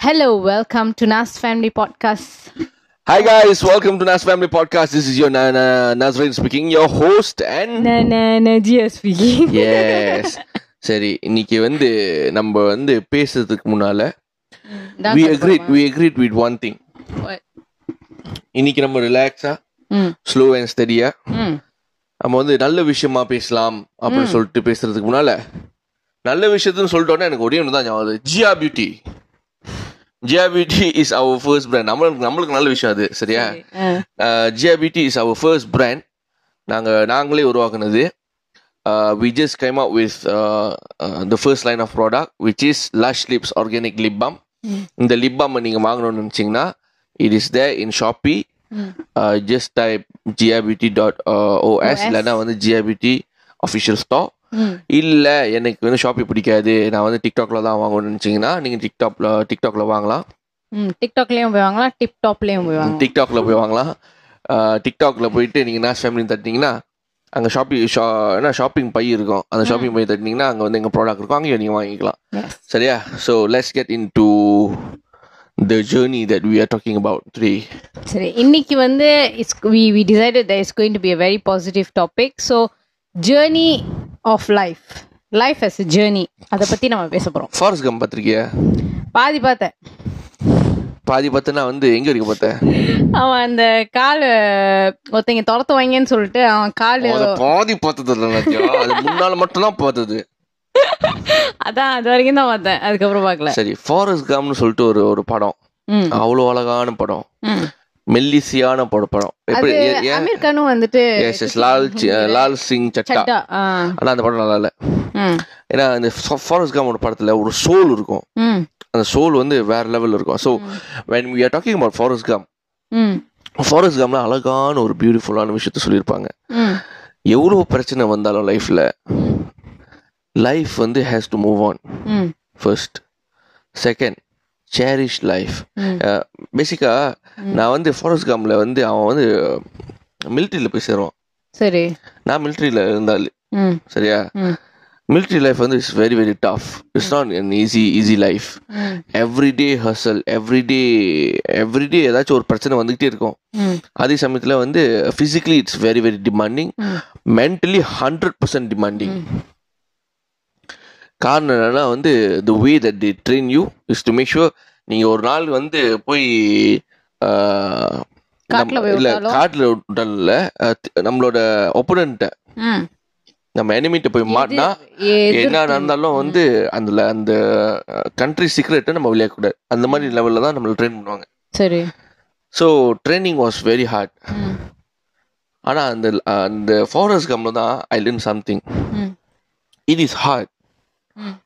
Hello, welcome to Nas Family Podcast. Hi guys, welcome to Nas Family Podcast. This is your Nana Nazrin speaking, your host and Na na na Gia speaking. yes. சரி இன்னைக்கு வந்து நம்ம வந்து பேசுறதுக்கு முன்னால we agreed போறோமா? we agreed with one thing What? இன்னைக்கு நம்ம ரிலாக்ஸா ஸ்லோ அண்ட் ஸ்டடியா நம்ம வந்து நல்ல விஷயமா பேசலாம் அப்படின்னு சொல்லிட்டு பேசுறதுக்கு முன்னால நல்ல விஷயத்துன்னு சொல்லிட்டோன்னே எனக்கு ஒரே ஒன்று தான் ஞாபகம். Jiya beauty Jiya beauty is our first brand நம்மளுக்கு நம்மளுக்கு நல்ல விஷயம் அது சரியா? Jiya beauty is our first brand நாங்கள் நாங்களே உருவாக்குனது. We just came out with the first line of product which is lush lips organic lip balm இந்த லிப் பாம் நீங்கள் வாங்கணும்னு நினச்சிங்கன்னா it is there in Shopee just type ஜியாபிடி dot OS இல்லைன்னா வந்து ஜியாபிடி official stock ம் இல்லை எனக்கு வந்து ஷாப்பி பிடிக்காது. நான் வந்து டிக்டாக்ல தான் வாங்கணும்னு நினச்சிங்கன்னா நீங்கள் டிக்டாக்ல டிக்டாக்ல வாங்கலாம். ம் டிக்டாக்லயும் போய் வாங்கலாம் டிப் டாப்லயும் போய் வாங்கலாம். டிக்டாக்ல போய் வாங்கலாம். டிக்டாக்ல போயிட்டு நீங்கள் நாஸ் ஃபேமிலி தட்டினீங்கன்னா அங்கே ஷாப்பிங் ஷா என்ன ஷாப்பிங் பை இருக்கும். அந்த ஷாப்பிங் பை தட்டினீங்கன்னா அங்கே வந்து எங்கள் ப்ராடக்ட் இருக்கும் அங்கேயும் நீங்கள் வாங்கிக்கலாம். சரியா? So let's get in to the journey that we are talking about three சரி இன்னைக்கு வந்து it's we we decided that is going to be a very positive topic so journey of life life a journey அதை பத்தி நம்ம பேச போறோம். Forrest Gump பார்த்துருக்கியா? பாதி பார்த்தேன். பாதி பார்த்தனா வந்து எங்கே வரைக்கும் பார்த்தேன்? அவன் அந்த கால் ஒருத்தங்க துரத்து வாங்கன்னு சொல்லிட்டு அவன் கால் பாதி பார்த்தது இல்லை முன்னால மட்டும்தான் பார்த்தது. அதான் அது வரைக்கும் தான் பார்த்தேன். அதுக்கப்புறம் பார்க்கல. சரி ஃபாரஸ்ட் கம்னு சொல்லிட்டு ஒரு ஒரு படம். ம். அவ்வளோ அழகான படம். மெல்லிசியான பட- படம். எப்படி அமீர் கானும் வந்துட்டு எஸ் எஸ் லால் லால் சிங் சட்டா. ஆனா அந்த படம் நல்லா இல்லை ஏன்னா இந்த ஃபாரஸ்ட் கம்மோட படத்துல ஒரு சோல் இருக்கும். ம். அந்த சோல் வந்து வேற லெவல்ல இருக்கும். So when we are talking about Forrest Gump Forrest கம்ல அழகான ஒரு பியூட்டிஃபுல்லான விஷயத்த சொல்லியிருப்பாங்க. எவ்வளோ பிரச்சனை வந்தாலும் லைஃப்ல லைஃப் வந்து has to move on first second cherish life ம். பேசிக்கா நான் வந்து ஃபாரஸ்ட் கம்ல வந்து அவன் வந்து மிலிட்ரியில் போய் சேருவான். சரி. நான் மிலிட்ரியில் இருந்தால் ம். சரியா? ம். Military life வந்து is very very tough it's not an easy easy life everyday hustle everyday everyday ஏதாச்சும் ஒரு பிரச்சனை வந்துகிட்டே இருக்கும். அதே சமயத்தில் வந்து physically it's very very demanding. Mentally hundred percent demanding காரணம் என்னன்னா வந்து the way that the train you is to make sure நீங்கள் ஒரு நாள் வந்து போய் இல்ல? காட்டில் விட்டால நம்மளோட ஒப்போனண்ட்டை நம்ம எனிமிட்ட போய் மாட்டினா என்ன நடந்தாலும் வந்து அந்த அந்த கண்ட்ரி சீக்ரெட்டை நம்ம விளையாடக்கூடாது அந்த மாதிரி லெவலில் தான் நம்மளை ட்ரெயின் பண்ணுவாங்க. சரி. So training was very hard ஆனால் அந்த அந்த ஃபாரஸ்ட் கம்ல தான் I learn something it is hard ம்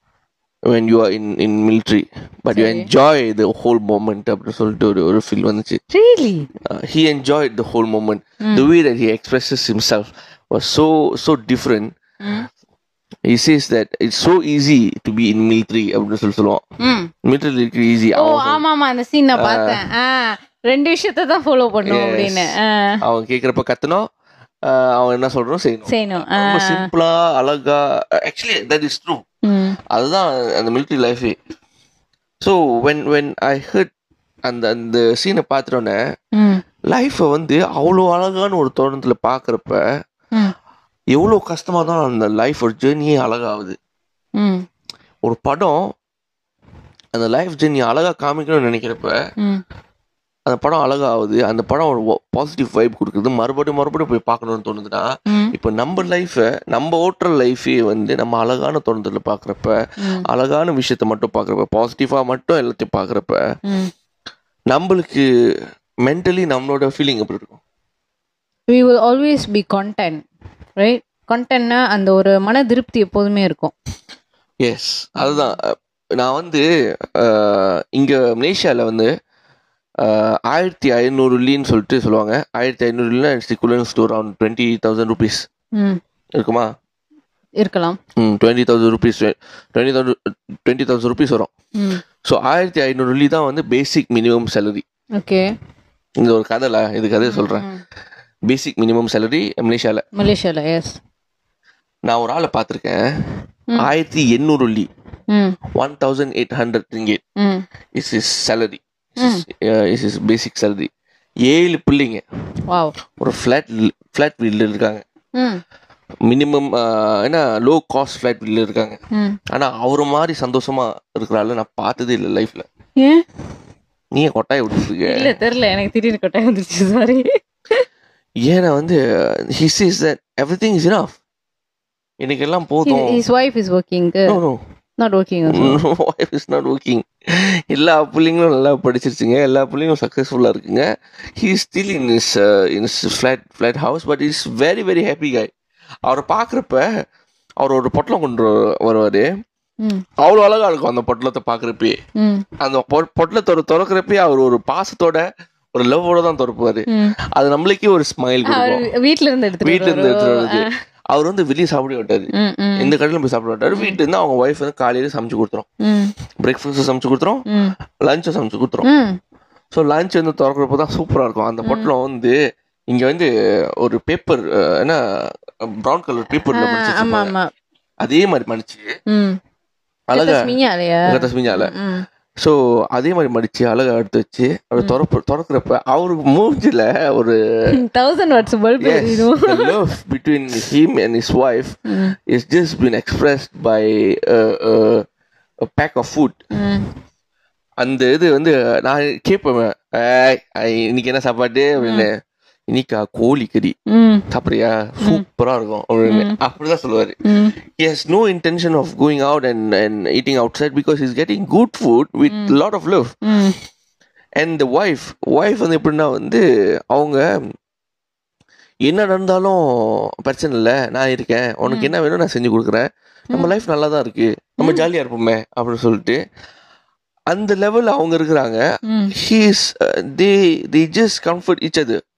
when you are in in military but you சரி. enjoy the whole moment அப்படின்னு சொல்லிட்டு ஒரு ஒரு ஃபீல் வந்துச்சு really Uh, he enjoyed the whole moment the way that he expresses himself was so so different ம் he says that it's so easy to be in military அப்படின்னு சொல்லி சொல்லுவான் military easy ஓ ஆமா ஆமா அந்த சீன் நான் பார்த்தேன் ரெண்டு விஷயத்தை தான் ஃபாலோ பண்ணும் அப்படின்னு அவன் கேக்குறப்ப கத்தணும் அவன் என்ன சொல்றோம் செய்யணும் செய்யணும் ரொம்ப சிம்பிளா அழகா ஆக்சுவலி தட் இஸ் ட்ரூ அதுதான் அந்த மிலிட்ரி லைஃபே so when when I heard அந்த அந்த சீனை பார்த்துட்டோன்னே லைஃப்பை வந்து அவ்வளோ அழகான ஒரு தோரணத்தில் பார்க்குறப்ப எவ்வளோ கஷ்டமாக தான் அந்த லைஃப் ஒரு ஜேர்னியே அழகாகுது ஒரு படம் அந்த லைஃப் ஜேர்னி அழகாக காமிக்கணும்னு நினைக்கிறப்ப அந்த படம் அழகாகுது. அந்த படம் ஒரு பாசிட்டிவ் வைப் கொடுக்குது. மறுபடியும் மறுபடியும் போய் பார்க்கணும்னு தோணுதுன்னா இப்போ நம்ம லைஃப்பை நம்ம ஓட்டுற லைஃபே வந்து நம்ம அழகான தோணுதலில் பார்க்குறப்ப. அழகான விஷயத்த மட்டும் பார்க்குறப்ப பாசிட்டிவாக மட்டும் எல்லாத்தையும் பார்க்குறப்ப நம்மளுக்கு மென்டலி நம்மளோட ஃபீலிங் எப்படி இருக்கும்? We will always be content right கண்டென்ட்னா அந்த ஒரு மன திருப்தி எப்போதுமே இருக்கும். எஸ் அதுதான். நான் வந்து இங்க மலேசியாவில் வந்து ஆயிரத்தி ஐநூறு லீன்னு சொல்லிட்டு சொல்லுவாங்க. ஆயிரத்தி ஐநூறு Leena it's equivalence to around twenty thousand rupees ம். இருக்குமா? இருக்கலாம். ம் twenty thousand rupees twenty thousand twenty thousand rupees வரும். ஸோ ஆயிரத்தி ஐநூறு லீ தான் வந்து பேசிக் மினிமம் சேலரி ஓகே. இந்த ஒரு கதைல இது கதையை சொல்கிறேன் பேசிக் மினிமம் சேலரி மலேசியாவில் மலேசியாவில் எஸ் நான் ஒரு ஆளை பார்த்துருக்கேன். ஆயிரத்தி எண்ணூறு one thousand eight hundred ringgit is is salary is is basic salary ஏழு பிள்ளைங்க. ஒரு ஃப்ளாட் ஃப்ளாட் வீட்டில் இருக்காங்க. மினிமம் என்ன லோ காஸ்ட் ஃப்ளாட் வீட்டில் இருக்காங்க. ஆனால் அவர் மாதிரி சந்தோஷமா இருக்கிறாள் நான் பார்த்ததே இல்லை லைஃப்ல நீ கொட்டாய் விட்டுருக்க? இல்ல தெரியல. எனக்கு திடீர்னு கொட்டாய் வந்துருச்சு சாரி ஏன்னா வந்து he says that every thing is enough எனக்கு எல்லாம் போதும். his wife is working. No no working also. Wife is not working எல்லா பிள்ளைங்களும் நல்லா படிச்சிருச்சுங்க. எல்லா பிள்ளைங்களும் சக்ஸஸ்ஃபுல்லாக இருக்குங்க. He still in is in flat flat house but is very very happy guy அவரை பார்க்குறப்ப அவர் ஒரு பொட்டலம் கொண்டு வருவார். அவ்வளோ அழகா இருக்கும் அந்த பொட்டலத்தை பார்க்குறப்பே ம். அந்த பொட்டலத்தோட திறக்கிறப்பே அவர் ஒரு பாசத்தோட ஒரு லவ்வோட தான் திறப்புவாரு அது நம்மளுக்கே ஒரு ஸ்மைல் வீட்ல இருந்து வீட்டுல இருந்து எடுத்துட்டு? வருது. அவர் வந்து வெளியே சாப்பிட ம் எந்த கடையிலும் போய் சாப்பிட மாட்டாரு. வீட்டுல இருந்து அவங்க ஒய்ஃப் வந்து காலையில சமைச்சு கொடுத்துரும். பிரேக்ஃபாஸ்ட் சமைச்சு கொடுத்துரும். லஞ்சும் சமைச்சு கொடுத்துரும். ஸோ லஞ்ச் வந்து திறக்கிறப்ப தான் சூப்பரா இருக்கும். அந்த பொட்டலம் வந்து இங்க வந்து ஒரு பேப்பர் என்ன ப்ரௌன் கலர் பேப்பர்ல அதே மாதிரி மடிச்சு அழகா தஸ்மியா இல்லையா? தஸ்மிஞ்சால ம். ஸோ அதே மாதிரி மடிச்சு அழகா எடுத்து வச்சு அவர் திறப்பு திறக்கிறப்ப அவருக்கு மூஞ்சில ஒரு thousand watts bulb yes, the love between him and his wife is just been expressed by a, a, a pack of food. ம். அந்த இது வந்து நான் கேட்பேன் "ஏய், ஐ, இன்னைக்கு என்ன சாப்பாடு? அப்படின்னு. இன்னைக்கா கோழி கறி. ம். சாப்பிட்றியா சூப்பரா இருக்கும். அப்படின்னு அப்படிதான் சொல்லுவாரு. ம். He has no intention of going out and, and eating outside because he's getting good food with a lot of love. ம். And the wife wife வந்து எப்படின்னா வந்து அவங்க என்ன நடந்தாலும் பிரச்சனை இல்லை நான் இருக்கேன். உனக்கு என்ன வேணும் நான் செஞ்சு கொடுக்குறேன். நம்ம லைஃப் நல்லா தான் இருக்கு. நம்ம ஜாலியா இருப்போமே அப்படின்னு சொல்லிட்டு. அந்த லெவல்ல அவங்க இருக்கிறாங்க. He's they they just comfort other. ம்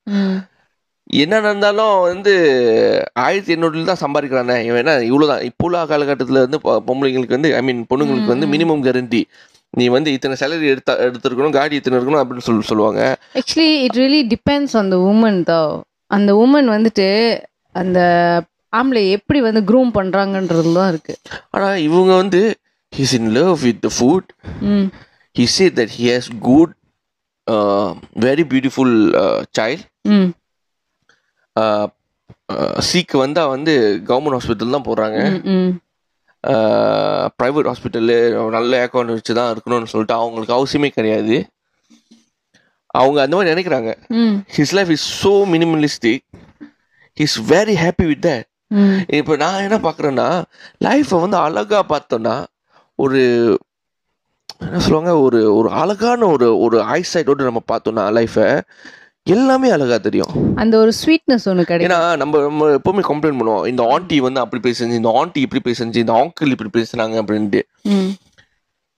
என்ன நடந்தாலும் வந்து ஆயிரத்தி எண்ணூறுல தான் சம்பாதிக்கிறானே. இவன் என்ன இவ்வளவுதான். இப்போ உள்ள காலகட்டத்தில் வந்து பொம்பளைங்களுக்கு வந்து ஐ மீன் பொண்ணுங்களுக்கு வந்து மினிமம் கேரண்டி நீ வந்து இத்தனை சேலரி எடுத்தா எடுத்திருக்கணும் காடி இத்தனை இருக்கணும் அப்படின்னு சொல்லி சொல்லுவாங்க. Actually it really depends on the woman தான் அந்த உமன் வந்துட்டு அந்த ஆம்பளை எப்படி வந்து க்ரூம் பண்றாங்கன்றது தான் இருக்கு. ஆனா இவங்க வந்து he's in love with the food ம். He said that he has good uh, very சீக்கு வந்தா வந்து கவர்மெண்ட் ஹாஸ்பிட்டல் தான் ம் ப்ரைவேட் ஹாஸ்பிட்டலு நல்ல அக்கௌண்ட் வச்சு தான் இருக்கணும்னு சொல்லிட்டு அவங்களுக்கு அவசியமே கிடையாது. அவங்க அந்த மாதிரி நினைக்கிறாங்க. His life is so minimalistic his very happy with that இப்போ நான் என்ன பார்க்குறேன்னா லைஃப்பை வந்து அழகா பார்த்தோன்னா ஒரு என்ன சொல்லுவாங்க ஒரு ஒரு அழகான ஒரு ஒரு ஐசைட்டோடு நம்ம பார்த்தோம்னா லைஃப்பை எல்லாமே அழகா தெரியும். அந்த ஒரு ஸ்வீட்னஸ் ஒன்று கிடைக்கும். ஏன்னா நம்ம நம்ம எப்பவுமே கம்ப்ளைண்ட் பண்ணுவோம். இந்த ஆண்டி வந்து அப்படி பேசுச்சு இந்த ஆண்டி இப்படி பேசுச்சு இந்த ஆங்கிள் இப்படி பேசுனாங்க அப்படின்ட்டு.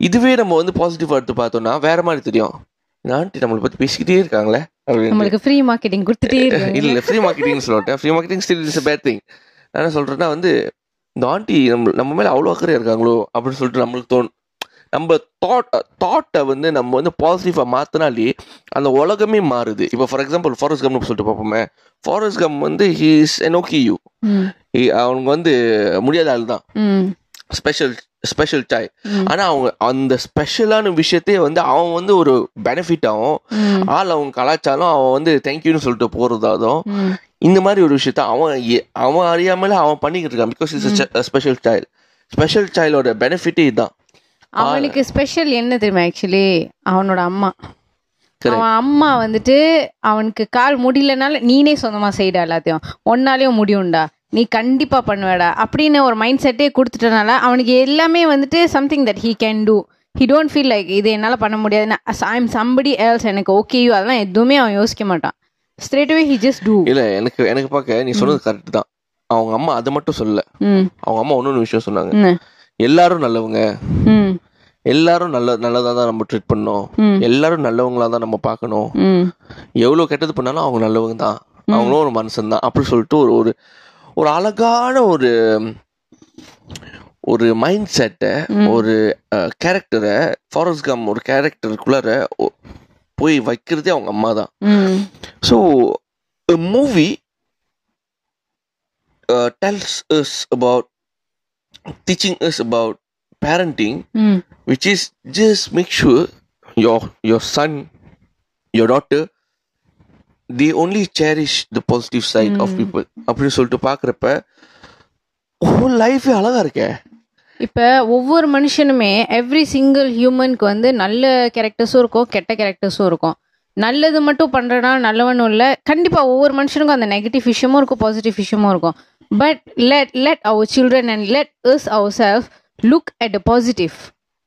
இதுவே நம்ம வந்து பாசிட்டிவ் எடுத்து பார்த்தோம்னா வேற மாதிரி தெரியும். இந்த ஆண்டி நம்மளை பத்தி பேசிக்கிட்டே இருக்காங்களே நம்மளுக்கு ஃப்ரீ மார்க்கெட்டிங் கொடுத்துட்டே இல்ல ஃப்ரீ மார்க்கெட்டிங் சொல்லிட்டேன். Free marketing still is bad thing நான் என்ன சொல்றேன்னா வந்து இந்த ஆண்டி நம்ம நம்ம மேல அவ்வளோ அக்கறையா இருக்காங்களோ அப்படின்னு சொல்லிட்டு நம்மளுக்கு தோணும் நம்ம தாட் தாட்டை வந்து நம்ம வந்து பாசிட்டிவா மாத்தினாலே அந்த உலகமே மாறுது. இப்போ ஃபார் எக்ஸாம்பிள் ஃபாரஸ்ட் கம்னு சொல்லிட்டு பார்ப்போமே. ஃபாரஸ்ட் கம் வந்து ஹீஸ் நோக்கி யூ ம். அவங்க வந்து முடியாத ஆள் தான். ஸ்பெஷல் ஸ்பெஷல் சாய். ஆனா அவங்க அந்த ஸ்பெஷலான விஷயத்தையே வந்து அவன் வந்து ஒரு பெனிஃபிட் ஆகும் ஆள் அவங்க கலாச்சாரம் அவன் வந்து தேங்க்யூன்னு சொல்லிட்டு போறதாதும் இந்த மாதிரி ஒரு விஷயத்த அவன் அவன் அறியாமல அவன் பண்ணிக்கிட்டு இருக்கான் because is special child special சைல்டோட பெனிஃபிட்டே இதுதான் அவனுக்கு ஸ்பெஷல் என்ன தெரியுமா ஆக்சுவலி அவனோட அம்மா. அவன் அம்மா வந்துட்டு அவனுக்கு கால் முடியலனால நீனே சொந்தமா செய்டா எல்லாத்தையும். ஒன்னாலேயும் முடியும்டா. நீ கண்டிப்பா பண்ணுவேடா. அப்படின்னு ஒரு மைண்ட் செட்டே கொடுத்துட்டனால அவனுக்கு எல்லாமே வந்துட்டு something that he can do he don't feel like இது என்னால் பண்ண முடியாது ஐ எம் சம்படி எல்ஸ் எனக்கு ஓகேயோ அதெல்லாம் எதுவுமே அவன் யோசிக்க மாட்டான். Straight away he just do இல்ல எனக்கு எனக்கு பார்க்க நீ சொன்னது கரெக்ட் தான். அவங்க அம்மா அதை மட்டும் சொல்லல. ம். அவங்க அம்மா இன்னொன்று விஷயம் சொன்னாங்க. எல்லாரும் நல்லவங்க. எல்லாரும் நல்ல நல்லதா தான் நம்ம ட்ரீட் பண்ணணும். எல்லாரும் நல்லவங்களா தான் நம்ம பார்க்கணும். ம். எவ்வளவு கெட்டது பண்ணாலும் அவங்க நல்லவங்க தான். அவங்களும் ஒரு மனுஷன் தான். அப்படி சொல்லிட்டு ஒரு ஒரு ஒரு அழகான ஒரு ஒரு மைண்ட் செட்டை ஒரு கேரக்டரை ஃபாரஸ்ட் கம் ஒரு கேரக்டருக்குள்ளார போய் வைக்கிறதே அவங்க அம்மா தான். So movie tells is about teaching is about parenting ம் which is just make sure your your son your daughter they only cherish the positive side of people. அப்படின்னு சொல்லிட்டு பாக்குறப்ப ஹோல் லைஃபே அழகா இருக்கே. இப்போ ஒவ்வொரு மனுஷனுமே எவ்ரி சிங்கிள் ஹியூமனுக்கு வந்து நல்ல கேரக்டர்ஸும் இருக்கும் கெட்ட கேரக்டர்ஸும் இருக்கும். நல்லது மட்டும் பண்ணுறனால நல்லவனும் இல்லை. கண்டிப்பாக ஒவ்வொரு மனுஷனுக்கும் அந்த நெகட்டிவ் விஷயமும் இருக்கும் பாசிட்டிவ் விஷயமும் இருக்கும். But let let our children and let is our self look at a positive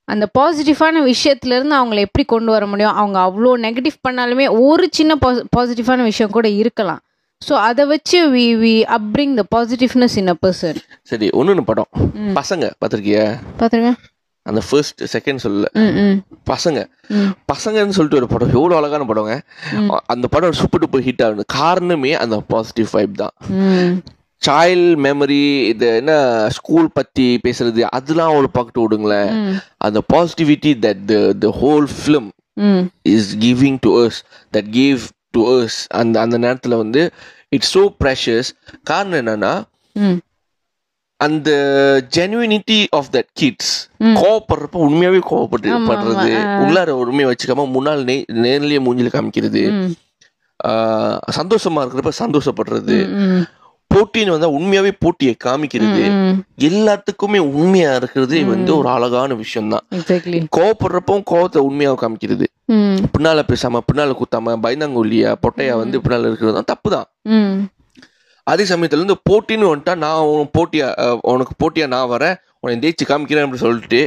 அந்த பாசிட்டிவான விஷயத்துலேருந்து அவங்கள எப்படி கொண்டு வர முடியும்? அவங்க அவ்வளோ நெகட்டிவ் பண்ணாலுமே ஒரு சின்ன பாசிட்டிவான விஷயம் கூட இருக்கலாம். ஸோ அதை வச்சு we we upbring the positiveness in a person சரி ஒன்னு படம். பசங்க பாத்திருக்கிய பார்த்துருங்க அந்த ஃபர்ஸ்ட் செகண்ட் சொல்லல. பசங்க. பசங்கன்னு சொல்லிட்டு ஒரு படம் எவ்வளவு அழகான படங்க. அந்த படம் சூப்பர் டூப்பர் ஹிட் ஆகுது. காரணமே அந்த பாசிட்டிவ் வைப் தான். சைல்ட் மெமரி இது என்ன ஸ்கூல் பத்தி பேசுறது அதெல்லாம் அவ்வளவு பார்த்துட்டு விடுங்களேன். அந்த positivity that the the whole film is giving to us that give to us அந்த அந்த நேரத்துல வந்து இட்ஸ் சோ ப்ரெஷஸ் காரணம் என்னன்னா அந்த ஜெனுவினிட்டி ஆஃப் தட் கிட்ஸ். கோவப்படுறப்ப உண்மையாவே கோவப்பட்டு படுறது. உள்ளார உண்மையை வச்சுக்காம முன்னாள் நே நேர்லயே மூஞ்சில காமிக்கிறது. சந்தோஷமா இருக்கிறப்ப சந்தோஷப்படுறது. போட்டின்னு வந்தா உண்மையாவே போட்டியை காமிக்கிறது. எல்லாத்துக்குமே உண்மையா இருக்கிறது வந்து ஒரு அழகான விஷயம் தான் கோவப்படுறப்பவும் கோவத்தை உண்மையா காமிக்கிறது. பின்னால பேசாம பின்னால குத்தாம பயந்தாங்கொல்லியா பொட்டையா வந்து பின்னால இருக்கிறது தான் தப்பு தான் அதே சமயத்துல இருந்து போட்டின்னு வந்துட்டா நான் உன் போட்டியா உனக்கு போட்டியா நான் வரேன் உன்னை ஜெயிச்சு காமிக்கிறேன் அப்படின்னு சொல்லிட்டு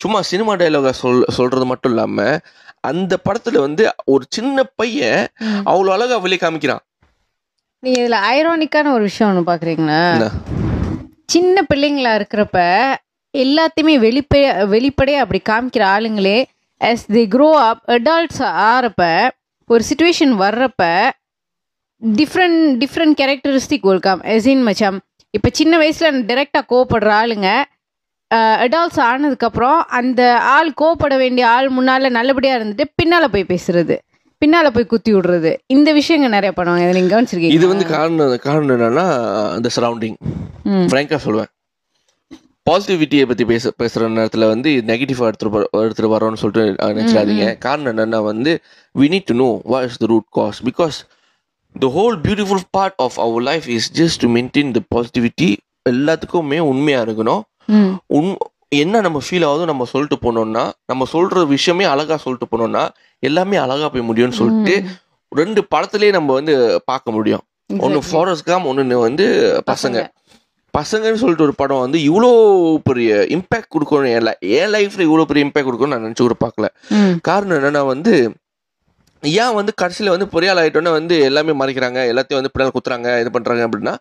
சும்மா சினிமா டைலாக சொல் சொல்றது மட்டும் இல்லாம அந்த படத்துல வந்து ஒரு சின்ன பையன் ம். அவ்வளவு அழகா வெளியே காமிக்கிறான் நீங்க இதுல ஐரானிக்கான ஒரு விஷயம் ஒன்று பாக்குறீங்களா என்ன? சின்ன பிள்ளைங்களா இருக்கிறப்ப எல்லாத்தையுமே வெளிப்படைய வெளிப்படையா அப்படி காமிக்கிற ஆளுங்களே as they grow up adults ஆறப்ப ஒரு சுச்சுவேஷன் வர்றப்ப different different characteristic as in மச்சாம் இப்போ சின்ன வயசுல டைரெக்டாக கோவப்படுற ஆளுங்க அடால்ட்ஸ் ஆனதுக்கப்புறம் அந்த ஆள் கோவப்பட வேண்டிய ஆள் முன்னால நல்லபடியா இருந்துட்டு பின்னால போய் பேசுறது பின்னால போய் குத்தி விடுறது. இந்த விஷயங்கள் நிறைய பண்ணுவாங்க. இதை நீங்க கவனிச்சிருக்கீங்க இது வந்து காரணம் காரணம் என்னன்னா அந்த சரௌண்டிங் ம். ஃப்ராங்கா சொல்லுவேன். பாசிட்டிவிட்டியை பத்தி பேச பேசுற நேரத்துல வந்து நெகட்டிவா எடுத்துட்டு வர- எடுத்துட்டு வரோம்னு சொல்லிட்டு நினைச்சிடாதீங்க. காரணம் என்னன்னா வந்து we need to know what is the root cause because the whole beautiful part of our life is just to maintain the positivity எல்லாத்துக்குமே உண்மையா இருக்கணும். உண் என்ன நம்ம ஃபீல் ஆகுதோ நம்ம சொல்லிட்டு போனோம்னா நம்ம சொல்ற விஷயமே அழகா சொல்லிட்டு போனோம்னா எல்லாமே அழகா போய் முடியும்னு சொல்லிட்டு ரெண்டு படத்திலேயே நம்ம வந்து பார்க்க முடியும். ஒன்னு ஃபாரஸ்ட் காம் ஒன்னு வந்து பசங்க. பசங்கன்னு சொல்லிட்டு ஒரு படம் வந்து இவ்வளோ பெரிய இம்பாக்ட் கொடுக்கணும். என் லைஃப்ல இவ்வளோ பெரிய இம்பாக்ட் கொடுக்கணும்னு நான் நினச்சி கூட பார்க்கல. காரணம் என்னன்னா வந்து ஏன் வந்து கடைசியில் வந்து பொறியால் ஆகிட்டோன்னே வந்து எல்லாமே மறைக்கிறாங்க? எல்லாத்தையும் வந்து பின்னால் குத்துறாங்க இது பண்ணுறாங்க அப்படின்னா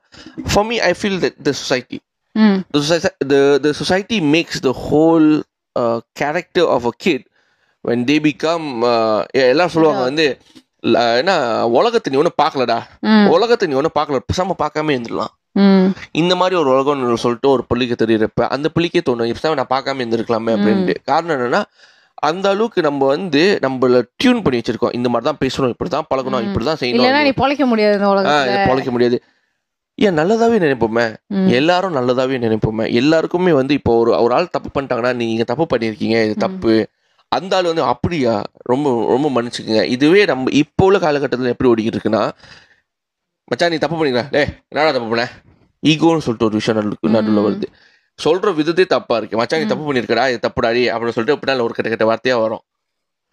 for me I feel the society ம். the society the, the society makes the whole uh, character of a kid when they become uh, எ- எல்லாம் சொல்லுவாங்க வந்து என்ன உலகத்தை நீ ஒன்றும் பார்க்கலடா. உலகத்தை நீ ஒன்றும் பார்க்கல பேசாம பார்க்காம இருந்துடலாம். இந்த மாதிரி ஒரு உலகம்னு சொல்லிட்டு ஒரு பிள்ளைக்கு தெரியறப்ப அந்த பிள்ளைக்கே தோணும் பேசாம நான் பார்க்காம இருந்திருக்கலாமே அப்படின்ட்டு. காரணம் என்னன்னா அந்த அளவுக்கு நம்ம வந்து நம்மள டியூன் பண்ணி வச்சிருக்கோம். இந்த மாதிரி தான் பேசணும் இப்படிதான் பழகணும் இப்படிதான் இல்லைன்னா செய்யணும். நீ பொழைக்க முடியாது பொழைக்க முடியாது. ஏன் நல்லதாவே நினைப்போமே. எல்லாரும் நல்லதாவே நினைப்போமே? எல்லாருக்குமே வந்து இப்போ ஒரு ஒரு ஆள் தப்பு பண்ணிட்டாங்கன்னா நீங்க தப்பு பண்ணிருக்கீங்க இது தப்பு. அந்த ஆள் வந்து அப்படியா? ரொம்ப ரொம்ப மன்னிச்சுக்குங்க. இதுவே நம்ம இப்போ உள்ள காலகட்டத்தில் எப்படி ஓடிக்கிட்டு இருக்குன்னா மச்சான் நீ தப்பு பண்ணிக்கலாம் டே என்னடா தப்பு பண்ண? ஈகோன்னு சொல்லிட்டு ஒரு விஷயம் நடு நடுவில் வருது. சொல்ற விதத்தே தப்பா இருக்கு. மச்சான் நீ தப்பு பண்ணிருக்கடா இது தப்புடாடி அப்படின்னு சொல்லிட்டு பின்னால ஒரு கெட்ட கெட்ட வார்த்தையா வரும்.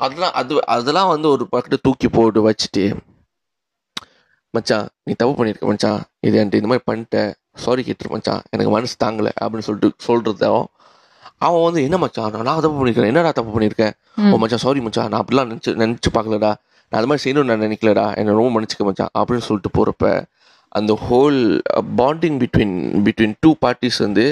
அதெல்லாம் அது அதெல்லாம் வந்து ஒரு பக்கத்து தூக்கி போட்டு வச்சுட்டு மச்சான் நீ தப்பு பண்ணிருக்க மச்சான். இது என்கிட்ட இந்த மாதிரி பண்ணிட்ட சாரி கேட்டுரு மச்சான். எனக்கு மனசு தாங்கல அப்படின்னு சொல்லிட்டு சொல்றதும் அவன் வந்து என்ன மச்சான் நான் தப்பு பண்ணிருக்கேன் என்னடா தப்பு பண்ணிருக்கேன் ம். ஓ மச்சான் சாரி மச்சான். நான் அப்படிலாம் நினைச்சு நினைச்சு பார்க்கலடா. நான் அது மாதிரி செய்யணும்னு நான் நினைக்கலடா. என்ன ரொம்ப மன்னிச்சுக்க மச்சான் அப்படின்னு சொல்லிட்டு போறப்ப அந்த whole bonding between between two parties வந்து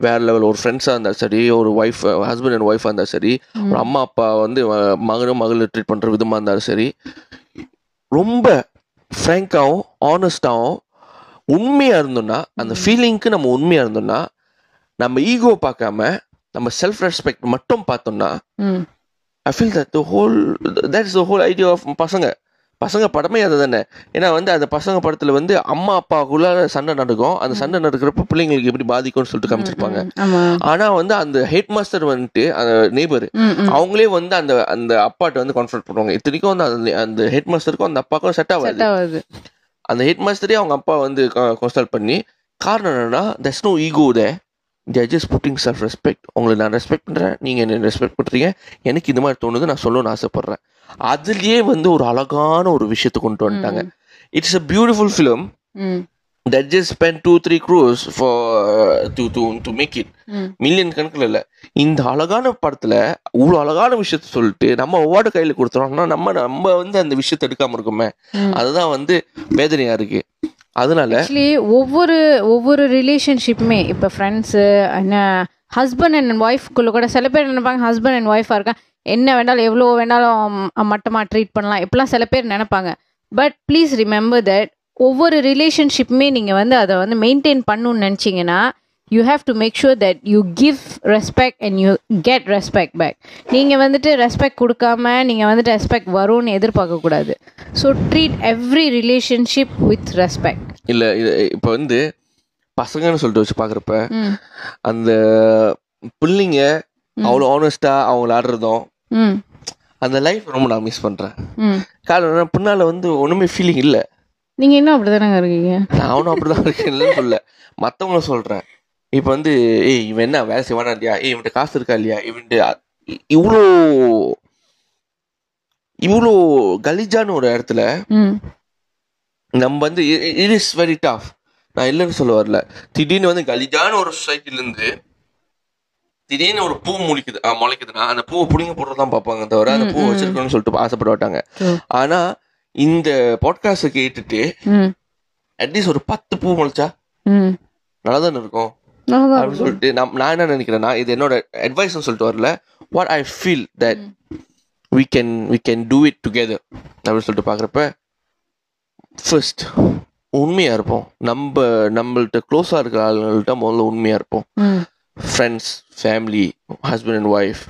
வேற லெவல் ஒரு ஃப்ரெண்ட்ஸாக இருந்தாலும் சரி ஒரு ஒய்ஃப் ஹஸ்பண்ட் அண்ட் ஒய்ஃபாக இருந்தாலும் சரி ஒரு அம்மா அப்பா வந்து மகனும் மகளை ட்ரீட் பண்ணுற விதமாக இருந்தாலும் சரி ரொம்ப ஃப்ரேங்காகவும் ஆனஸ்டாகவும் உண்மையாக இருந்தோம்னா அந்த ஃபீலிங்க்கு நம்ம உண்மையாக இருந்தோம்னா நம்ம ஈகோ பார்க்காம நம்ம செல்ஃப் ரெஸ்பெக்ட் மட்டும் பார்த்தோம்னா I feel that the whole that is the whole idea of பசங்க. பசங்க படமே அது தானே ஏன்னா வந்து அந்த பசங்க படத்துல வந்து அம்மா அப்பாவுக்குள்ள சண்டை நடக்கும். அந்த சண்டை நடக்கிறப்ப பிள்ளைங்களுக்கு எப்படி பாதிக்கும்னு சொல்லிட்டு காமிச்சிருப்பாங்க. ஆமா. ஆனா வந்து அந்த ஹெட் மாஸ்டர் வந்துட்டு அந்த ம். அவங்களே வந்து அந்த அந்த அப்பாட்ட வந்து கான்ஃபரன்ட் பண்ணுவாங்க. இத்தனைக்கும் வந்து அந்த ஹெட் மாஸ்டருக்கும் அந்த அப்பாவுக்கும் செட் ஆகாது. அந்த ஹெட் மாஸ்டரே அவங்க அப்பா வந்து கன்சல்ட் பண்ணி காரணம் என்னன்னா that's no ego they they're just putting self respect உங்களை நான் ரெஸ்பெக்ட் பண்ணுறேன் நீங்கள் என்ன ரெஸ்பெக்ட் பண்ணுறீங்க எனக்கு இந்த மாதிரி தோணுது. நான் சொல்லணும்னு ஆசைப்பட்றேன். அதுலயே வந்து ஒரு அழகான ஒரு விஷயத்தை கொண்டு வந்துட்டாங்க. இட்ஸ் அ பியூட்டிஃபுல் ஃபிலிம் ம். That just spent two three crores for uh, to to to make it. ம். மில்லியன் கணக்குல இல்ல. இந்த அழகான படத்துல இவ்வளவு அழகான விஷயத்த சொல்லிட்டு நம்ம அவார்டு கையில கொடுத்துறோம்னா நம்ம நம்ம வந்து அந்த விஷயத்தை எடுக்காம இருக்கோமே. அதுதான் வந்து வேதனையா இருக்கு. அதனால ஒவ்வொரு ஒவ்வொரு ரிலேஷன்ஷிப்புமே இப்போ ஃப்ரெண்ட்ஸு என்ன ஹஸ்பண்ட் அண்ட் ஒய்ஃப்குள்ளே கூட சில பேர் நினைப்பாங்க ஹஸ்பண்ட் அண்ட் ஒய்ஃபாக இருக்கான் என்ன வேணாலும் எவ்வளோ வேணாலும் மட்டமாக ட்ரீட் பண்ணலாம். இப்படிலாம் சில பேர் நினைப்பாங்க. பட் ப்ளீஸ் ரிமெம்பர் தட் ஒவ்வொரு ரிலேஷன்ஷிப்புமே நீங்கள் வந்து அதை வந்து மெயின்டைன் பண்ணணும்னு நினச்சிங்கன்னா you have to make sure that you give respect and you get respect back நீங்கள் வந்துட்டு ரெஸ்பெக்ட் கொடுக்காம நீங்கள் வந்துட்டு ரெஸ்பெக்ட் வரும்னு எதிர்பார்க்கக்கூடாது so treat every relationship with respect இல்லை இது இப்போ வந்து பசங்கன்னு சொல்லிட்டு வச்சு பாக்குறப்ப அந்த பிள்ளைங்க அவ்வளவு ஆனஸ்டா அவங்க ஆடுறதும் அந்த லைஃப் ரொம்ப நான் மிஸ் பண்றேன். காரணம் என்ன, பின்னால வந்து ஒண்ணுமே ஃபீலிங் இல்ல. நீங்கள் இன்னும் அப்படி தானே இருக்கீங்க? நானும் அப்படிதான் இருக்கேன் சொல்ல மத்தவங்கள சொல்றேன். இப்ப வந்து ஏய் இவன் என்ன வேலை செய்வானா இல்லையா? ஏய் இவன்ட்ட காசு இருக்கா இல்லையா? இவன்ட்டு இவ்வளோ இவ்வளோ கலிஜான ஒரு இடத்துல நம்ம வந்து இட் இஸ் வெரி டஃப் நான் இல்லைன்னு சொல்ல வரல. திடீர்னு வந்து கலிஜான ஒரு சொசைட்டில இருந்து திடீர்னு ஒரு பூ முளைக்குது முளைக்குதுன்னா அந்த பூவை புடிங்க போடுறதான் பார்ப்பாங்க தவிர அந்த பூ வச்சிருக்கணும்னு சொல்லிட்டு ஆசைப்பட மாட்டாங்க. True. ஆனா இந்த பாட்காஸ்ட் கேட்டுட்டு அட்லீஸ்ட் ஒரு பத்து பூ முளைச்சா ம். நல்லா தானே இருக்கும் அப்படின்னு சொல்லிட்டு நான் நான் என்ன நினைக்கிறேன்னா இது என்னோட அட்வைஸ்னு சொல்லிட்டு வரல. What I feel that we can we can do it together அப்படின்னு சொல்லிட்டு பார்க்குறப்ப ஃபர்ஸ்ட் உண்மையாக இருப்போம். நம்ம நம்மள்ட்ட க்ளோஸாக இருக்கிற ஆளுங்கள்ட்ட முதல்ல உண்மையாக இருப்போம். Friends family husband and wife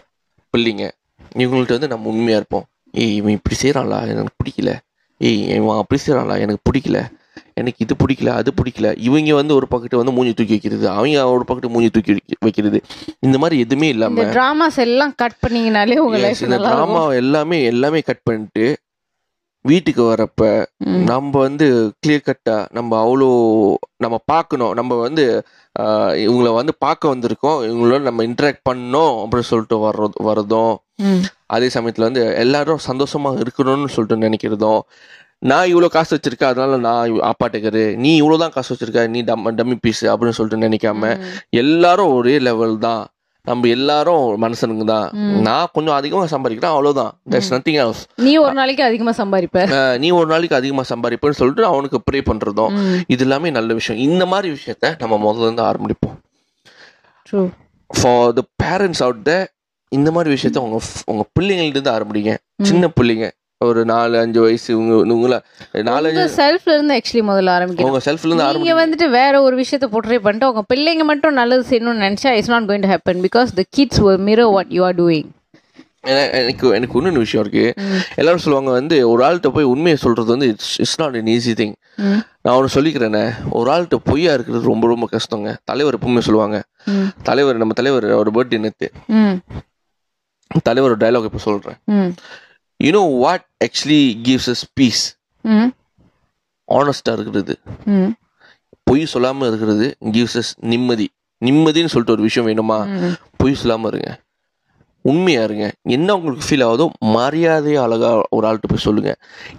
பிள்ளைங்க இவங்கள்ட்ட வந்து நம்ம உண்மையாக இருப்போம். ஏய் இவன் இப்படி செய்கிறான்லா எனக்கு பிடிக்கல. ஏய் இவன் அப்படி செய்கிறான்லா எனக்கு பிடிக்கல. எனக்கு இது பிடிக்கல அது பிடிக்கல. இவங்க வந்து ஒரு பக்கத்து வந்து மூஞ்சி தூக்கி வைக்கிறது அவங்க ஒரு பக்கத்து மூஞ்சி தூக்கி வைக்க- வைக்கிறது. இந்த மாதிரி எதுவுமே இந்த இல்லாம டிராமாஸ் எல்லாம் கட் பண்ணீங்கனாலே உங்க லைஃப் இந்த டிராமா எல்லாமே எல்லாமே கட் பண்ணிட்டு வீட்டுக்கு வரப்ப. நம்ம வந்து கிளியர் கட்டா நம்ம அவ்வளோ நம்ம பார்க்கணும் நம்ம வந்து இவங்கள வந்து பார்க்க வந்திருக்கோம். இவங்களோட நம்ம இன்டராக்ட் பண்ணோம் அப்படின்னு சொல்லிட்டு வர்றது வரதும் ம். அதே சமயத்தில் வந்து எல்லாரும் சந்தோஷமா இருக்கணும்னு சொல்லிட்டு நினைக்கிறதும் நான் இவ்வளோ காசு வச்சிருக்கேன் அதனால நான் அப்பாட்டுக்காரு நீ இவ்வளோ தான் காசு வச்சிருக்க நீ டம் டம்மி பீஸ் அப்படின்னு சொல்லிட்டு நினைக்காம எல்லாரும் ஒரே லெவல் தான். நம்ம எல்லாரும் மனுஷனுங்க தான் நான் கொஞ்சம் அதிகமாக சம்பாதிக்கிறேன் அவ்வளோதான் தட்ஸ் நத்திங் எல்ஸ் நீ ஒரு நாளைக்கு அதிகமா சம்பாதிப்ப? நீ ஒரு நாளைக்கு அதிகமாக சம்பாதிப்பேன்னு சொல்லிட்டு அவனுக்கு ப்ரே பண்ணுறதும் ம். இது எல்லாமே நல்ல விஷயம். இந்த மாதிரி விஷயத்த நம்ம முதல்ல இருந்து ஆரம்பிப்போம். For the parents out there இந்த மாதிரி விஷயத்த உங்க உங்க பிள்ளைங்கள்ட்ட இருந்து ஆரம்பிங்க. சின்ன பிள்ளைங்க. ஒரு நாலு அஞ்சு வயசு இவங்க இவங்கள நாலு உங்க அஞ்சு செல்ஃப்ல இருந்து ஆக்சுவலி முதல்ல ஆரம்பிக்கணும். உங்க செல்ஃப்ல இருந்து நீங்க வந்துட்டு வேற ஒரு விஷயத்த போர்ட்ரே பண்ணிட்டு உங்க பிள்ளைங்க மட்டும் நல்லது செய்யணும்னு நினைச்சா it's not going to happen because the kids will mirror what you are doing என- எனக்கு எனக்கு இன்னொன்று விஷயம் இருக்கு. எல்லாரும் சொல்லுவாங்க வந்து ஒரு ஆள்கிட்ட போய் உண்மையை சொல்றது வந்து it's it's not an easy thing நான் ஒன்று சொல்லிக்கிறேனே ஒரு ஆள்கிட்ட பொய்யா இருக்கிறது ரொம்ப ரொம்ப கஷ்டங்க. தலைவர் எப்பவுமே சொல்லுவாங்க. தலைவர் நம்ம தலைவர் ஒரு பர்த்டே நேத்து. தலைவர் டைலாக் இப்போ சொல்றேன். You know what actually gives us peace ஆனஸ்டா இருக்கிறது. ம் பொய் சொல்லாம இருக்கிறது gives us நிம்மதி. நிம்மதின்னு சொல்லிட்டு ஒரு விஷயம் வேணுமா? ம் பொய் சொல்லாம இருங்க. உண்மையா இருங்க. என்ன உங்களுக்கு ஃபீல் ஆகுதோ மரியாதையா அழகா ஒரு ஆள்கிட்ட போய் சொல்லுங்க.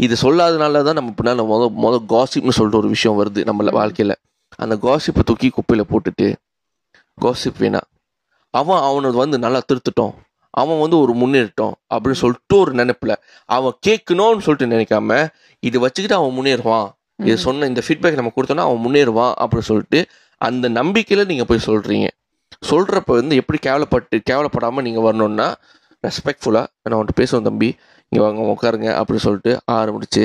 இது சொல்லாதனால தான் நம்ம பின்னால முத முத காசிப்னு சொல்லிட்டு ஒரு விஷயம் வருது நம்ம வாழ்க்கையில. அந்த காசிப்பை தூக்கி குப்பையில போட்டுட்டு காசிப் வேணாம். அவன் அவனை வந்து நல்லா திருத்துட்டோம். அவன் வந்து ஒரு முன்னேறட்டும் அப்படின்னு சொல்லிட்டு ஒரு நினைப்புல. அவன் கேட்கணும்னு சொல்லிட்டு நினைக்காம இது வச்சுக்கிட்டு அவன் முன்னேறுவான். இது சொன்ன இந்த ஃபீட்பேக் நம்ம கொடுத்தோம்னா அவன் முன்னேறுவான் அப்படின்னு சொல்லிட்டு அந்த நம்பிக்கையில நீங்க போய் சொல்றீங்க. சொல்றப்ப வந்து எப்படி கேவலப்பட்டு கேவலப்படாம நீங்க வரணும்னா ரெஸ்பெக்ட்ஃபுல்லா நான் உன்ட்டு பேசுவேன் தம்பி. இங்க வாங்க உட்காருங்க அப்படின்னு சொல்லிட்டு ஆரம்பிச்சு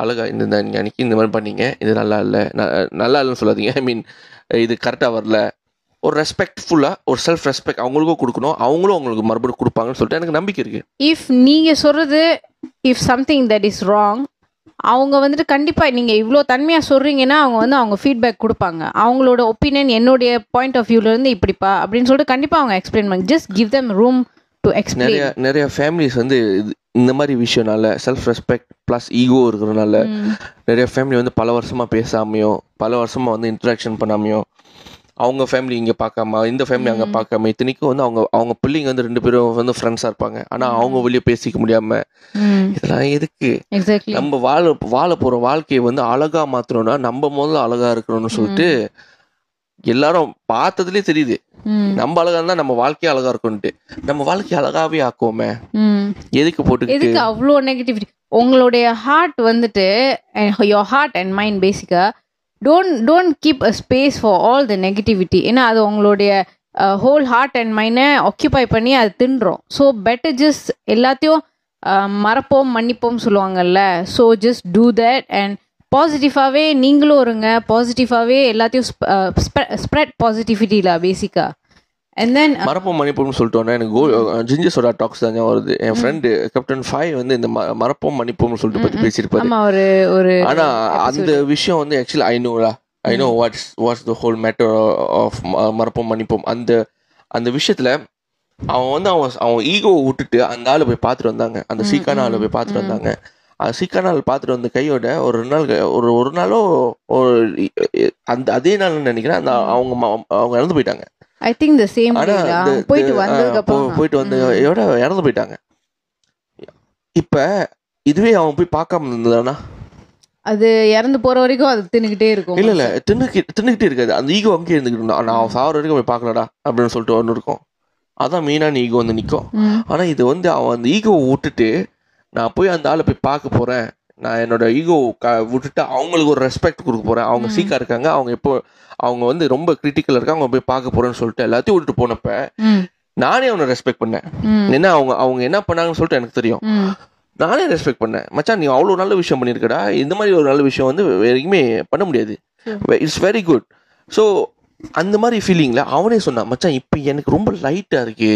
அழகா இந்த அன்னைக்கு இந்த மாதிரி பண்ணீங்க. இது நல்லா இல்லை நல்லா இல்லைன்னு சொல்லாதீங்க. ஐ மீன் இது கரெக்டாக வரல. ஒரு ரெஸ்பெக்ட்ஃபுல்லா ஒரு செல்ஃப் ரெஸ்பெக்ட் அவங்களுக்கும் கொடுக்கணும். அவங்களும் அவங்களுக்கு மறுபடியும் கொடுப்பாங்கன்னு சொல்லிட்டு எனக்கு நம்பிக்கை இருக்கு. இஃப் நீங்க சொல்றது if something that is wrong அவங்க வந்துட்டு கண்டிப்பாக நீங்கள் இவ்வளோ தன்மையாக சொல்கிறீங்கன்னா அவங்க வந்து அவங்க ஃபீட்பேக் கொடுப்பாங்க. அவங்களோட ஒப்பீனியன் என்னுடைய பாயிண்ட் ஆஃப் வியூலேருந்து இப்படிப்பா அப்படின்னு சொல்லிட்டு கண்டிப்பாக அவங்க எக்ஸ்பிளைன் பண்ணி just give them room to explain நிறைய நிறைய ஃபேமிலிஸ் வந்து இந்த மாதிரி விஷயம்னால செல்ஃப் ரெஸ்பெக்ட் ப்ளஸ் ஈகோ இருக்கிறனால நிறைய ஃபேமிலி வந்து பல வருஷமா பேசாமையோ பல வருஷமா வந்து இன்ட்ராக்ஷன் பண்ணாமையோ அவங்க ஃபேமிலி இங்கே பார்க்காம இந்த ஃபேமிலி அங்கே பார்க்காம இத்தனைக்கும் வந்து அவங்க அவங்க பிள்ளைங்க வந்து ரெண்டு பேரும் வந்து ஃப்ரெண்ட்ஸாக இருப்பாங்க. ஆனால் அவங்க வெளியே பேசிக்க முடியாம இதெல்லாம் எதுக்கு? நம்ம வாழ வாழ போற வாழ்க்கையை வந்து அழகா மாத்தணும்னா நம்ம முதல்ல அழகா இருக்கணும்னு சொல்லிட்டு எல்லாரும் பார்த்ததுலயே தெரியுது. நம்ம அழகா இருந்தா நம்ம வாழ்க்கையே அழகா இருக்கும்ட்டு நம்ம வாழ்க்கையை அழகாவே ஆக்குவோமே. எதுக்கு போட்டுக்கிட்டு? எதுக்கு அவ்வளோ நெகட்டிவிட்டி உங்களுடைய ஹார்ட் வந்துட்டு your heart and mind basically don't don't keep a space for all the negativity ஏன்னா அது உங்களுடைய ஹோல் ஹார்ட் அண்ட் மைண்டை ஆக்கியூபை பண்ணி அது தின்றோம். ஸோ பெட்டர் ஜஸ்ட் எல்லாத்தையும் uh, மறப்போம் மன்னிப்போம் சொல்லுவாங்கல்ல. So just do that and பாசிட்டிவாகவே நீங்களும் இருங்க. பாசிட்டிவாகவே எல்லாத்தையும் ஸ்ப்ரெட் பாசிட்டிவிட்டியில் பேசிக்காக அண்ட் தென் மறப்போம் மன்னிப்போம்னு சொல்லிட்டோன்னே எனக்கு கோ ஜிஞ்சர் சோடா டாக்ஸ் தான் வருது. என் ஃப்ரெண்டு கேப்டன் ஃபைவ் வந்து இந்த ம- மறப்போம் மன்னிப்போம்னு சொல்லிட்டு பத்தி பேசியிருப்பாரு. ஒரு ஒரு ஆனா அந்த விஷயம் வந்து actually I நோலா I know what's what's the whole matter of மறப்போம் மன்னிப்போம். அந்த அந்த விஷயத்துல அவன் வந்து அவன் அவன் ஈகோவை விட்டுட்டு அந்த ஆளை போய் பார்த்துட்டு வந்தாங்க. அந்த சீக்கான ஆளை போய் பார்த்துட்டு வந்தாங்க. சீக்கான ஆள் பார்த்துட்டு வந்த கையோட ஒரு ரெண்டு நாள் ஒரு ஒரு நாளோ ஒரு அந்த அதே நாள் நினைக்கிறேன். அந்த அவங்க அவங்க இறந்து போயிட்டாங்க. ஐ திங்க் த சேம் போயிட்டு வந்ததுக்கு போயிட்டு வந்து எவ்வளோ இறந்து போயிட்டாங்க. இப்ப இதுவே அவன் போய் பார்க்காம இருந்ததானா அது இறந்து போற வரைக்கும் அது தின்னுகிட்டே இருக்கும். இல்ல இல்ல தின்னுக்கி தின்னுக்கிட்டே இருக்காது. அந்த ஈகோ அங்கேயே இருந்துக்கிட்டு இருந்தா. நான் அவன் சாவர வரைக்கும் போய் பார்க்கலடா அப்படின்னு சொல்லிட்டு ஒன்று இருக்கும். அதான் மெயினான ஈகோ வந்து நிற்கும். ஆனா இது வந்து அவன் அந்த ஈகோவை விட்டுட்டு நான் போய் அந்த ஆளை போய் பார்க்க போறேன். நான் என்னோட ஈகோ விட்டுட்டு அவங்களுக்கு ஒரு ரெஸ்பெக்ட் கொடுக்க போறேன். அவங்க சீக்கா இருக்காங்க. அவங்க எப்போ அவங்க வந்து ரொம்ப கிரிட்டிக்கல் இருக்காங்க. அவங்க போய் பார்க்க போறேன்னு சொல்லிட்டு எல்லாத்தையும் விட்டுட்டு போனப்ப நானே அவனை ரெஸ்பெக்ட் பண்ணேன். என்ன அவங்க அவங்க என்ன பண்ணாங்கன்னு சொல்லிட்டு எனக்கு தெரியும். நானே ரெஸ்பெக்ட் பண்ணேன். மச்சான் நீ அவ்வளோ நல்ல விஷயம் பண்ணியிருக்கடா. இந்த மாதிரி ஒரு நல்ல விஷயம் வந்து வேற எங்கேயுமே பண்ண முடியாது. இட்ஸ் வெரி குட் ஸோ அந்த மாதிரி ஃபீலிங்ல அவனே சொன்னான் மச்சான் இப்போ எனக்கு ரொம்ப லைட்டா இருக்கு.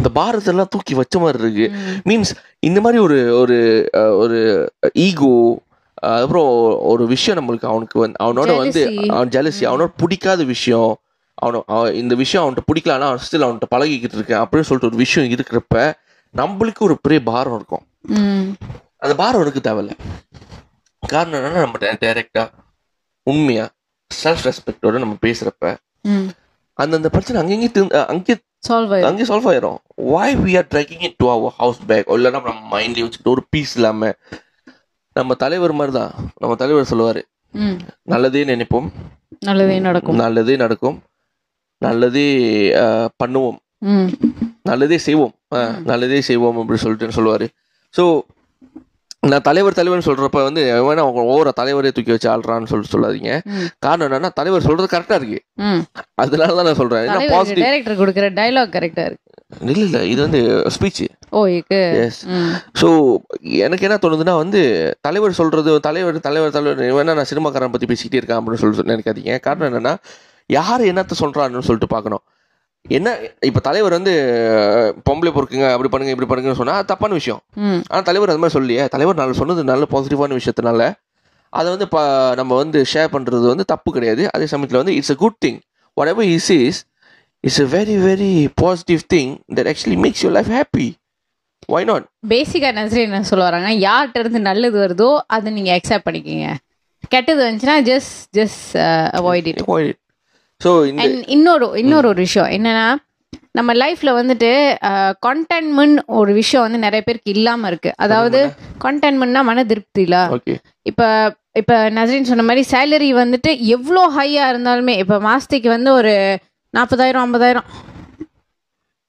ம், அந்த பாரத்தெல்லாம் தூக்கி வச்ச மாதிரி இருக்கு மீன்ஸ் இந்த மாதிரி ஒரு ஒரு ஒரு ஈகோ அப்புறம் ஒரு விஷயம் நம்மளுக்கு அவனுக்கு வந்து அவனோட வந்து. அவன் ஜெலசி அவனோட பிடிக்காத விஷயம் அவன இந்த விஷயம் அவன்கிட்ட பிடிக்கலன்னா அவன் ஸ்டில் அவன்கிட்ட பழகிக்கிட்டு இருக்கேன் அப்படின்னு சொல்லிட்டு ஒரு விஷயம் இருக்கிறப்ப நம்மளுக்கு ஒரு பெரிய பாரம் இருக்கும். அந்த பாரம் எனக்கு தேவையில்ல காரணம் என்னன்னா நம்ம டைரக்டா உண்மையா செல்ஃப் ரெஸ்பெக்டோட நம்ம பேசுறப்ப. அந்தந்த பிரச்சனை அங்கங்கே அங்கே Solve ஆயிடும். அங்கே சால்வ் ஆயிரும். Why we are dragging it to our house back இல்லைன்னா நம்ம மைண்ட்லேயே வச்சுட்டு ஒரு பீஸ் இல்லாம நம்ம தலைவர் மாதிரி தான் நம்ம தலைவர் சொல்லுவாரு. நல்லதே நினைப்போம். நல்லதே நடக்கும். நல்லதே நடக்கும். நல்லதே பண்ணுவோம். நல்லதே செய்வோம். நல்லதே செய்வோம் அப்படின்னு சொல்லிட்டு சொல்லுவாரு. ஸோ நான் தலைவர் தலைவர்னு சொல்றப்ப வந்து வேணா அவங்க ஓவர தலைவரே தூக்கி வச்சு ஆள்றான்னு சொல்லிட்டு சொல்லாதீங்க. காரணம் என்னன்னா தலைவர் சொல்றது கரெக்டா இருக்கு. அதனால தான் நான் ஏன்னா தலைவருக்கு பாசிட்டிவ் டைரக்டர் கொடுக்குற டயலாக் கரெக்டா இருக்கு. இல்ல இல்ல இது வந்து ஸ்பீச் ஓ எஸ். ஸோ எனக்கு என்ன தோணுதுன்னா வந்து தலைவர் சொல்றது தலைவர் தலைவர் தலைவர் வேணா நான் சினிமாக்காரன் பத்தி பேசிக்கிட்டே இருக்கேன் அப்படின்னு சொல்லி நினைக்காதீங்க. காரணம் என்னன்னா யார் என்னத்த சொல்றான்னு சொல்லிட்டு பார்க்கணும். என்ன இப்ப தலைவர் வந்து பொம்பளை பொறுக்குங்க அப்படி பண்ணுங்க இப்படி பண்ணுங்கன்னு சொன்னா அது தப்பான விஷயம். ம். ஆனா தலைவர் அது மாதிரி சொல்லியே தலைவர் நல்ல சொன்னது நல்ல பாசிட்டிவான விஷயத்தினால அதை வந்து நம்ம வந்து ஷேர் பண்றது வந்து தப்பு கிடையாது. அதே சமயத்தில் வந்து it's a good thing what ever is is it's a very very positive thing that actually makes your life happy why not basically நசரி என்ன சொல்ல வராங்க? யார்கிட்ட இருந்து நல்லது வருதோ அதை நீங்க அக்செப்ட் பண்ணிக்கங்க. கெட்டது வந்துச்சுன்னா just just avoid it avoid it so இன்னொரு இன்னொரு ஒரு விஷயம். என்னன்னா நம்ம லைஃப்ல வந்துட்டு கண்டென்ட்மெண்ட் ஒரு விஷயம் வந்து நிறைய பேருக்கு இல்லாம இருக்கு. அதாவது கண்டென்ட்மெண்ட்னா மன திருப்தியில. இப்ப இப்ப நசரின் சொன்ன மாதிரி சேலரி வந்துட்டு எவ்வளோ ஹையா இருந்தாலுமே இப்ப மாசத்துக்கு வந்து ஒரு நாற்பதாயிரம் ஐம்பதாயிரம்.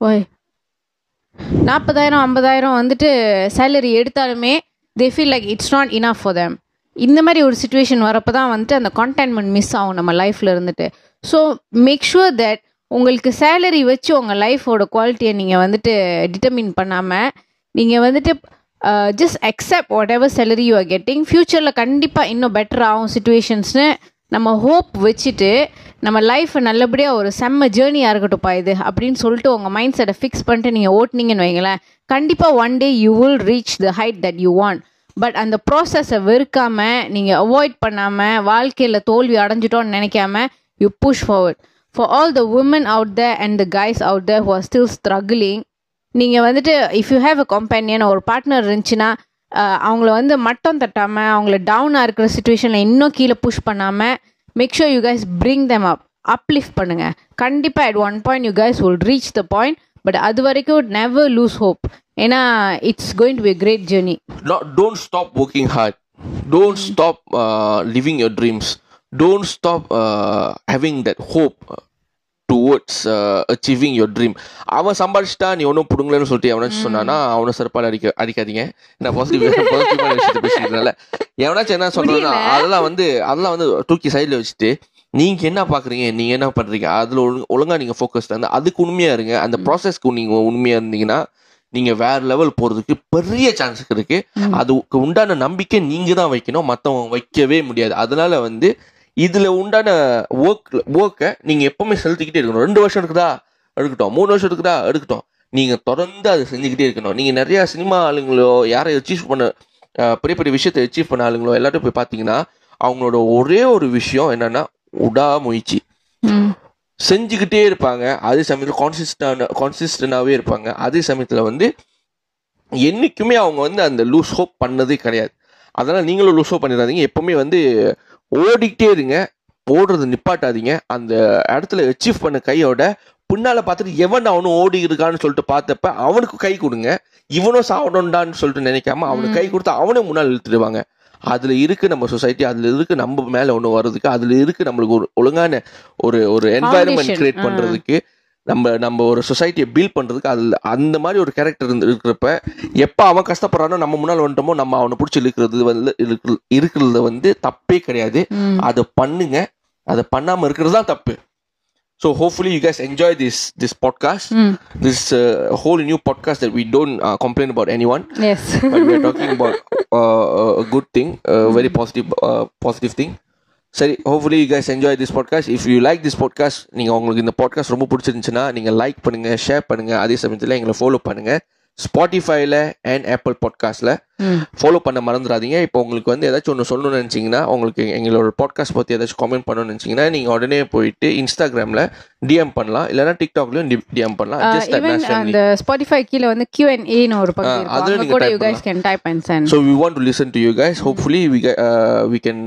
ஓய். நாற்பதாயிரம் ஐம்பதாயிரம் வந்துட்டு சேலரி எடுத்தாலுமே they feel like it's not enough for them இந்த மாதிரி ஒரு சுச்சுவேஷன் வரப்போ தான் வந்துட்டு அந்த கான்டென்ட்மெண்ட் மிஸ் ஆகும் நம்ம லைஃப்பில் இருந்துட்டு. ஸோ மேக் ஷுர் தட் உங்களுக்கு சேலரி வச்சு உங்கள் லைஃபோட குவாலிட்டியை நீங்கள் வந்துட்டு டிட்டர்மின் பண்ணாமல் நீங்கள் வந்துட்டு just accept what ever salary you are getting ஃப்யூச்சரில் கண்டிப்பாக இன்னும் பெட்டர் ஆகும் சுச்சுவேஷன்ஸ்னு நம்ம ஹோப் வச்சுட்டு நம்ம லைஃப்பை நல்லபடியாக ஒரு செம்ம ஜேர்னியாக இருக்கட்டும்ப்பா இது அப்படின்னு சொல்லிட்டு உங்கள் மைண்ட் செட்டை ஃபிக்ஸ் பண்ணிட்டு நீங்கள் ஓட்டுனீங்கன்னு வைங்களேன். கண்டிப்பாக one day you will reach the height that you want but அந்த ப்ராசஸை வெறுக்காம நீங்கள் அவாய்ட் பண்ணாமல் வாழ்க்கையில் தோல்வி அடைஞ்சிட்டோன்னு நினைக்காம you push forward for all the women out there and the guys out there who are still struggling நீங்கள் வந்துட்டு if you have a companion ஒரு பார்ட்னர் இருந்துச்சுன்னா அவங்கள வந்து மட்டம் தட்டாமல் அவங்கள டவுனாக இருக்கிற சுச்சுவேஷனில் இன்னும் கீழே புஷ் பண்ணாமல் make sure you guys bring them up uplift பண்ணுங்க. கண்டிப்பாக at one point you guys will reach the point but அது வரைக்கும் நெவர் லூஸ் ஹோப் ஏன்னா it's going to be great journey don't stop uh, living your dreams. Don't stop uh, having that hope uh, towards uh, achieving your dream. அவன் சம்பாதிச்சிட்டா நீ ஒன்றும் புடுங்கலன்னு சொல்லிட்டு எவனாச்சும் சொன்னானா அவனை செருப்பால் அடிக்க அடிக்காதீங்க. நான் பாசிட்டிவ் பாசிட்டிவான விஷயத்தை பேசிக்கிறதுனால. எவனாச்சும் என்ன சொல்றதுன்னா அதெல்லாம் வந்து அதெல்லாம் வந்து தூக்கி சைடில் வச்சுட்டு நீங்க என்ன பாக்குறீங்க நீங்க என்ன பண்றீங்க அதுல ஒழுங்கு- ஒழுங்கா நீங்க ஃபோக்கஸ்ட் வந்து அதுக்கு உண்மையா இருங்க. அந்த ப்ராசஸ்க்கு நீங்க உண்மையா இருந்தீங்கன்னா நீங்க வேற லெவல் போறதுக்கு பெரிய சான்ஸ் இருக்கு. அதுக்கு உண்டான நம்பிக்கை நீங்க தான் வைக்கணும். மத்தவங்க வைக்கவே முடியாது. அதனால வந்து இதுல உண்டான ஒர்க் ஒர்க்கை நீங்க எப்பவுமே செலுத்திக்கிட்டே இருக்கணும். ரெண்டு வருஷம் இருக்குதா? எடுக்கட்டும். மூணு வருஷம் இருக்குதா? எடுக்கட்டும். நீங்க தொடர்ந்து அதை செஞ்சுக்கிட்டே இருக்கணும். நீங்க நிறைய சினிமா ஆளுங்களோ யாரை அச்சீவ் பண்ண பெரிய பெரிய விஷயத்தை அச்சீவ் பண்ண ஆளுங்களோ எல்லாத்தையும் போய் பார்த்தீங்கன்னா அவங்களோட ஒரே ஒரு விஷயம் என்னன்னா உடாமுயற்சி. செஞ்சுக்கிட்டே இருப்பாங்க. அதே சமயத்தில் கான்சிஸ்டான கான்சிஸ்டண்டாகவே இருப்பாங்க. அதே சமயத்தில் வந்து என்னைக்குமே அவங்க வந்து அந்த லூஸ் ஹோப் பண்ணதே கிடையாது. அதனால் நீங்களும் லூஸ் ஹோப் பண்ணிடாதீங்க. எப்பவுமே வந்து ஓடிக்கிட்டே இருங்க. ஓடுறது நிப்பாட்டாதீங்க. அந்த இடத்துல அச்சீவ் பண்ண கையோட பின்னால பார்த்துட்டு எவன் அவனும் ஓடி இருக்கான்னு சொல்லிட்டு பார்த்தப்ப அவனுக்கு கை கொடுங்க. இவனும் சாவணும்டான்னு சொல்லிட்டு நினைக்காம அவனுக்கு கை கொடுத்து அவனே முன்னால் இழுத்துடுவாங்க. அதுல இருக்கு நம்ம சொசைட்டி அதுல இருக்கு நம்ம மேல ஒண்ணு வர்றதுக்கு அதுல இருக்கு நம்மளுக்கு ஒரு ஒழுங்கான ஒரு ஒரு என்வாயர்மெண்ட் Foundation, கிரியேட் ஆ. பண்றதுக்கு நம்ம நம்ம ஒரு சொசைட்டியை பில்ட் பண்றதுக்கு அதுல அந்த மாதிரி ஒரு கேரக்டர் இருந்து இருக்கிறப்ப எப்ப அவன் கஷ்டப்படுறானோ நம்ம முன்னால் வந்துட்டோமோ நம்ம அவனை பிடிச்சி இழுக்கிறது வந்து இருக்கிறது வந்து தப்பே கிடையாது. அதை பண்ணுங்க. அதை பண்ணாம இருக்கிறது தான் தப்பு. So hopefully you guys enjoy this this podcast this whole new podcast that we don't complaint about any one is but we are talking about uh, a good thing, a very positive, uh, positive thing. சரி hopefully you guys enjoy this podcast if you like this podcast நீங்கள் உங்களுக்கு இந்த podcast ரொம்ப பிடிச்சிருந்துச்சுன்னா நீங்கள் like பண்ணுங்க share பண்ணுங்க அதே சமயத்தில் எங்களை ஃபாலோ பண்ணுங்க ஸ்பாட்டிஃபைல அண்ட் ஆப்பிள் பாட்காஸ்ட்டில் ஃபாலோ பண்ண மறந்துடாதீங்க இப்போ உங்களுக்கு வந்து ஏதாச்சும் ஒன்று சொல்லணும்னு நினச்சிங்கன்னா உங்களுக்கு எங்களோட பாட்காஸ்ட் பற்றி ஏதாச்சும் கமெண்ட் பண்ணணும்னு நினச்சிங்கன்னா நீங்கள் உடனே போயிட்டு இன்ஸ்டாகிராமில் டிஎம் பண்ணலாம். இல்லைன்னா டிக்டாக்லையும் டிஎம் பண்ணலாம். ஜஸ்ட் ஈவன் அந்த ஸ்பாட்டிஃபை கீழே வந்து கியூ அண்ட் ஏன்னு ஒரு இருக்கும். அதுல அங்க நீங்க கூட you guys can type and send So we want to listen to you guys. Hopefully we get, uh, we can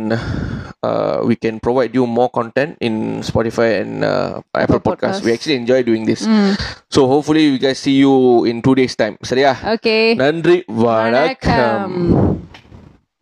uh, we can provide you more content in Spotify and uh, Apple Podcasts. Podcasts. We actually enjoy doing this. So hopefully we guys see you in two days time. சரியா? Okay நன்றி. வணக்கம். வணக்கம்